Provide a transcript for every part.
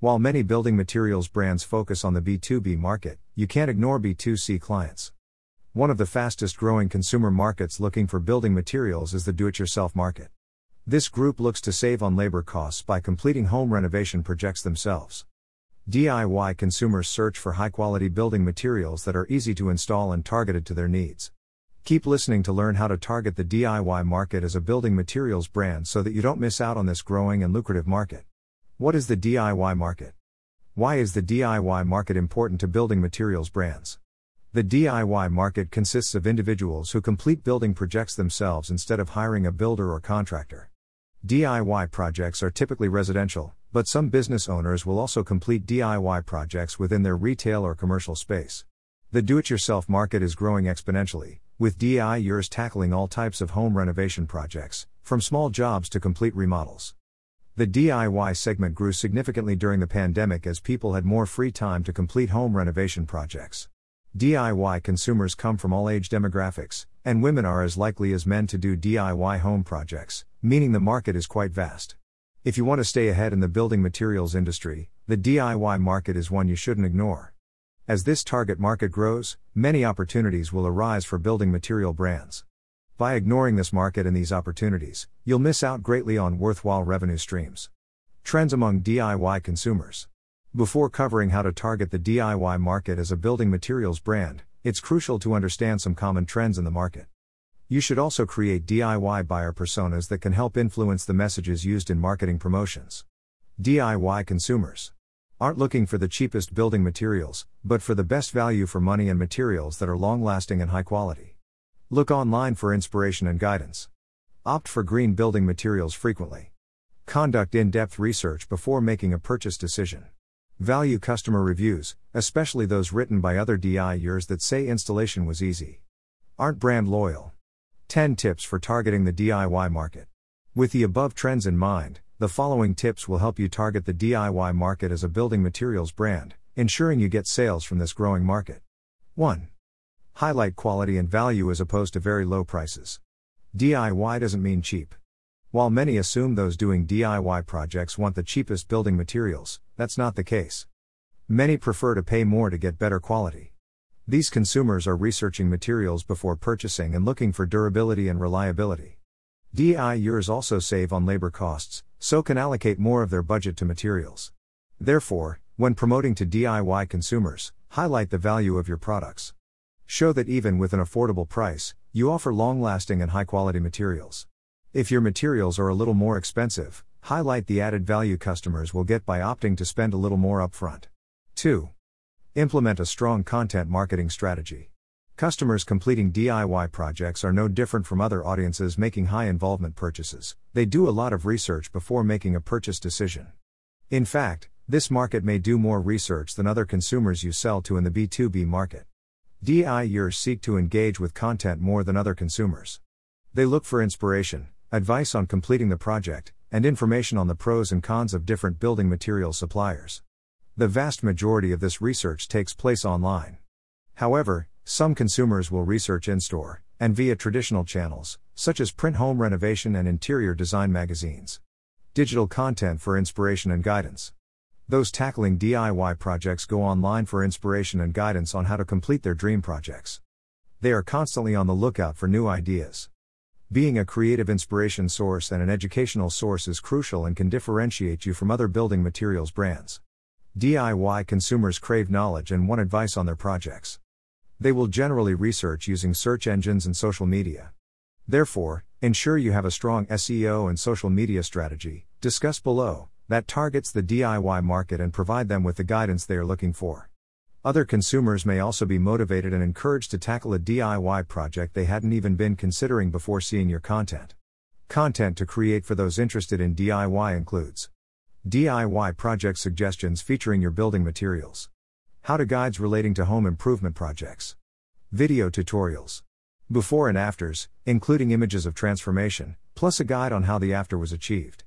While many building materials brands focus on the B2B market, you can't ignore B2C clients. One of the fastest growing consumer markets looking for building materials is the do it yourself market. This group looks to save on labor costs by completing home renovation projects themselves. DIY consumers search for high quality building materials that are easy to install and targeted to their needs. Keep listening to learn how to target the DIY market as a building materials brand so that you don't miss out on this growing and lucrative market. What is the DIY market? Why is the DIY market important to building materials brands? The DIY market consists of individuals who complete building projects themselves instead of hiring a builder or contractor. DIY projects are typically residential, but some business owners will also complete DIY projects within their retail or commercial space. The do it yourself market is growing exponentially, with DIYers tackling all types of home renovation projects, from small jobs to complete remodels. The DIY segment grew significantly during the pandemic as people had more free time to complete home renovation projects. DIY consumers come from all age demographics, and women are as likely as men to do DIY home projects, meaning the market is quite vast. If you want to stay ahead in the building materials industry, the DIY market is one you shouldn't ignore. As this target market grows, many opportunities will arise for building material brands. By ignoring this market and these opportunities, you'll miss out greatly on worthwhile revenue streams. Trends among DIY consumers. Before covering how to target the DIY market as a building materials brand, it's crucial to understand some common trends in the market. You should also create DIY buyer personas that can help influence the messages used in marketing promotions. DIY consumers aren't looking for the cheapest building materials, but for the best value for money and materials that are long lasting and high quality. Look online for inspiration and guidance. Opt for green building materials frequently. Conduct in depth research before making a purchase decision. Value customer reviews, especially those written by other DIYers that say installation was easy. Aren't brand loyal. 10 tips for targeting the DIY market. With the above trends in mind, the following tips will help you target the DIY market as a building materials brand, ensuring you get sales from this growing market. 1. Highlight quality and value as opposed to very low prices. DIY doesn't mean cheap. While many assume those doing DIY projects want the cheapest building materials, that's not the case. Many prefer to pay more to get better quality. These consumers are researching materials before purchasing and looking for durability and reliability. DIYers also save on labor costs, so can allocate more of their budget to materials. Therefore, when promoting to DIY consumers, highlight the value of your products. Show that even with an affordable price, you offer long lasting and high quality materials. If your materials are a little more expensive, highlight the added value customers will get by opting to spend a little more upfront. 2. Implement a strong content marketing strategy. Customers completing DIY projects are no different from other audiences making high involvement purchases, they do a lot of research before making a purchase decision. In fact, this market may do more research than other consumers you sell to in the B2B market. DIYers seek to engage with content more than other consumers. They look for inspiration, advice on completing the project, and information on the pros and cons of different building material suppliers. The vast majority of this research takes place online. However, some consumers will research in store and via traditional channels, such as print home renovation and interior design magazines. Digital content for inspiration and guidance. Those tackling DIY projects go online for inspiration and guidance on how to complete their dream projects. They are constantly on the lookout for new ideas. Being a creative inspiration source and an educational source is crucial and can differentiate you from other building materials brands. DIY consumers crave knowledge and want advice on their projects. They will generally research using search engines and social media. Therefore, ensure you have a strong SEO and social media strategy, discussed below, that targets the DIY market and provide them with the guidance they are looking for. Other consumers may also be motivated and encouraged to tackle a DIY project they hadn't even been considering before seeing your content. Content to create for those interested in DIY includes DIY project suggestions featuring your building materials. How to guides relating to home improvement projects. Video tutorials. Before and afters, including images of transformation, plus a guide on how the after was achieved.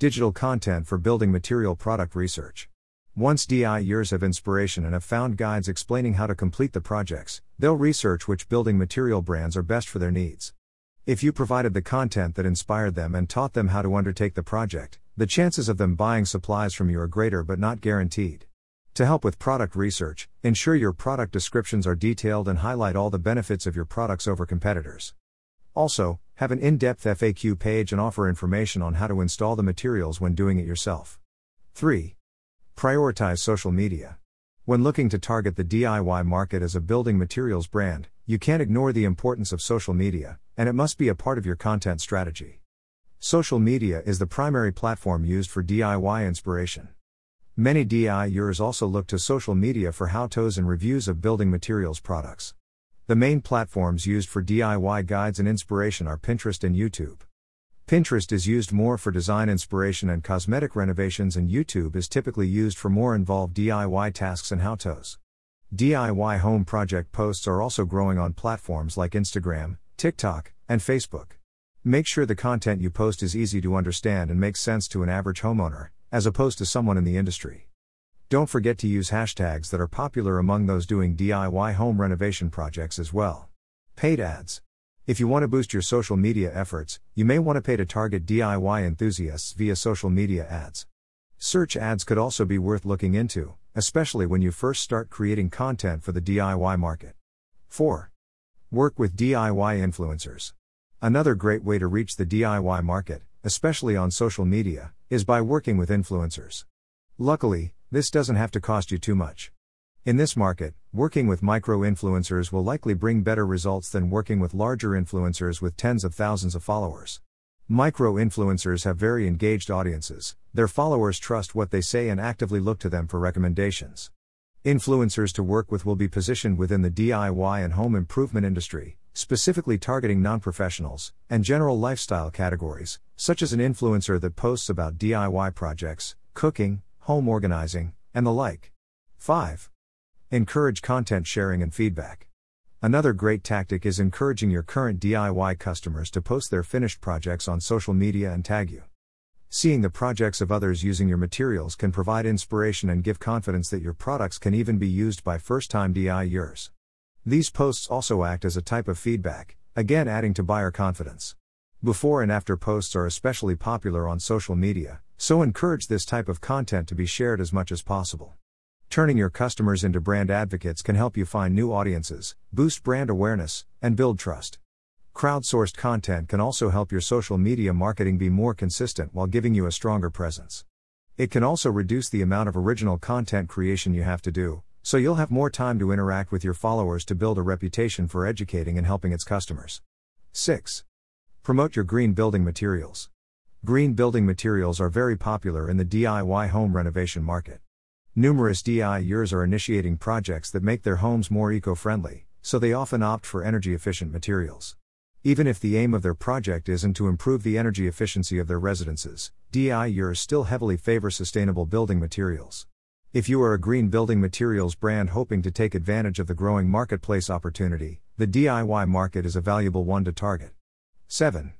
Digital content for building material product research. Once DIYers have inspiration and have found guides explaining how to complete the projects, they'll research which building material brands are best for their needs. If you provided the content that inspired them and taught them how to undertake the project, the chances of them buying supplies from you are greater but not guaranteed. To help with product research, ensure your product descriptions are detailed and highlight all the benefits of your products over competitors. Also, have an in depth FAQ page and offer information on how to install the materials when doing it yourself. 3. Prioritize social media. When looking to target the DIY market as a building materials brand, you can't ignore the importance of social media, and it must be a part of your content strategy. Social media is the primary platform used for DIY inspiration. Many DIYers also look to social media for how to's and reviews of building materials products. The main platforms used for DIY guides and inspiration are Pinterest and YouTube. Pinterest is used more for design inspiration and cosmetic renovations, and YouTube is typically used for more involved DIY tasks and how to's. DIY home project posts are also growing on platforms like Instagram, TikTok, and Facebook. Make sure the content you post is easy to understand and makes sense to an average homeowner, as opposed to someone in the industry. Don't forget to use hashtags that are popular among those doing DIY home renovation projects as well. Paid ads. If you want to boost your social media efforts, you may want to pay to target DIY enthusiasts via social media ads. Search ads could also be worth looking into, especially when you first start creating content for the DIY market. 4. Work with DIY influencers. Another great way to reach the DIY market, especially on social media, is by working with influencers. Luckily, this doesn't have to cost you too much. In this market, working with micro influencers will likely bring better results than working with larger influencers with tens of thousands of followers. Micro influencers have very engaged audiences, their followers trust what they say and actively look to them for recommendations. Influencers to work with will be positioned within the DIY and home improvement industry, specifically targeting non professionals and general lifestyle categories, such as an influencer that posts about DIY projects, cooking, home organizing, and the like. 5. Encourage content sharing and feedback. Another great tactic is encouraging your current DIY customers to post their finished projects on social media and tag you. Seeing the projects of others using your materials can provide inspiration and give confidence that your products can even be used by first time DIYers. These posts also act as a type of feedback, again adding to buyer confidence. Before and after posts are especially popular on social media, so encourage this type of content to be shared as much as possible. Turning your customers into brand advocates can help you find new audiences, boost brand awareness, and build trust. Crowdsourced content can also help your social media marketing be more consistent while giving you a stronger presence. It can also reduce the amount of original content creation you have to do, so you'll have more time to interact with your followers to build a reputation for educating and helping its customers. 6. Promote your green building materials. Green building materials are very popular in the DIY home renovation market. Numerous DIYers are initiating projects that make their homes more eco friendly, so they often opt for energy efficient materials. Even if the aim of their project isn't to improve the energy efficiency of their residences, DIYers still heavily favor sustainable building materials. If you are a green building materials brand hoping to take advantage of the growing marketplace opportunity, the DIY market is a valuable one to target. 7.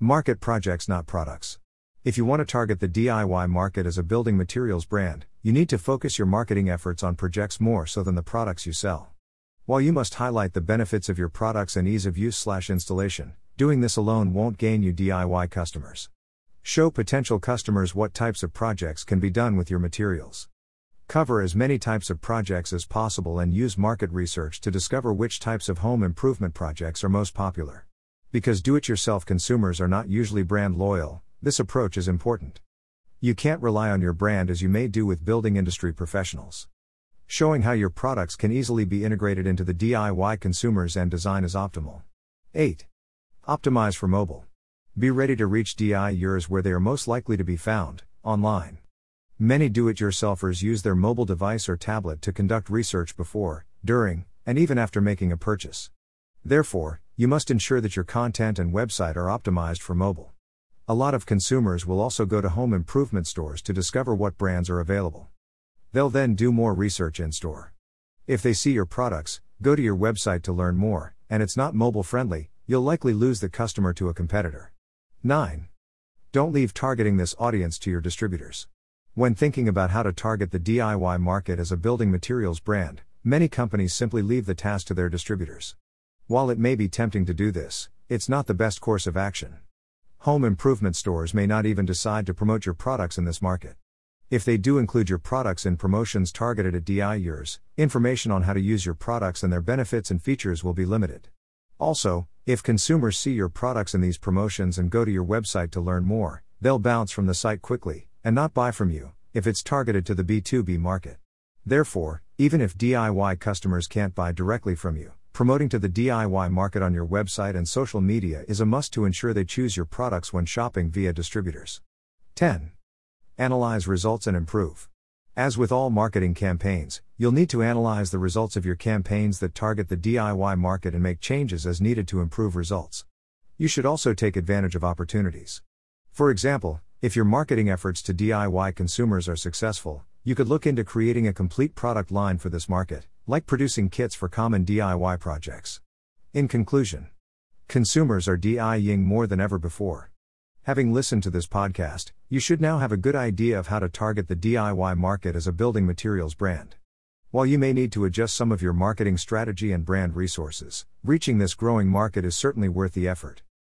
Market projects, not products. If you want to target the DIY market as a building materials brand, you need to focus your marketing efforts on projects more so than the products you sell. While you must highlight the benefits of your products and ease of use/installation, doing this alone won't gain you DIY customers. Show potential customers what types of projects can be done with your materials. Cover as many types of projects as possible and use market research to discover which types of home improvement projects are most popular. Because do it yourself consumers are not usually brand loyal, this approach is important. You can't rely on your brand as you may do with building industry professionals. Showing how your products can easily be integrated into the DIY consumers and design is optimal. 8. Optimize for mobile. Be ready to reach DIYers where they are most likely to be found, online. Many do it yourselfers use their mobile device or tablet to conduct research before, during, and even after making a purchase. Therefore, you must ensure that your content and website are optimized for mobile. A lot of consumers will also go to home improvement stores to discover what brands are available. They'll then do more research in store. If they see your products, go to your website to learn more, and it's not mobile friendly, you'll likely lose the customer to a competitor. 9. Don't leave targeting this audience to your distributors. When thinking about how to target the DIY market as a building materials brand, many companies simply leave the task to their distributors. While it may be tempting to do this, it's not the best course of action. Home improvement stores may not even decide to promote your products in this market. If they do include your products in promotions targeted at DIYers, information on how to use your products and their benefits and features will be limited. Also, if consumers see your products in these promotions and go to your website to learn more, they'll bounce from the site quickly and not buy from you if it's targeted to the B2B market. Therefore, even if DIY customers can't buy directly from you, promoting to the DIY market on your website and social media is a must to ensure they choose your products when shopping via distributors. 10. Analyze results and improve. As with all marketing campaigns, you'll need to analyze the results of your campaigns that target the DIY market and make changes as needed to improve results. You should also take advantage of opportunities. For example, if your marketing efforts to DIY consumers are successful, you could look into creating a complete product line for this market, like producing kits for common DIY projects. In conclusion, consumers are DIYing more than ever before. Having listened to this podcast, you should now have a good idea of how to target the DIY market as a building materials brand. While you may need to adjust some of your marketing strategy and brand resources, reaching this growing market is certainly worth the effort.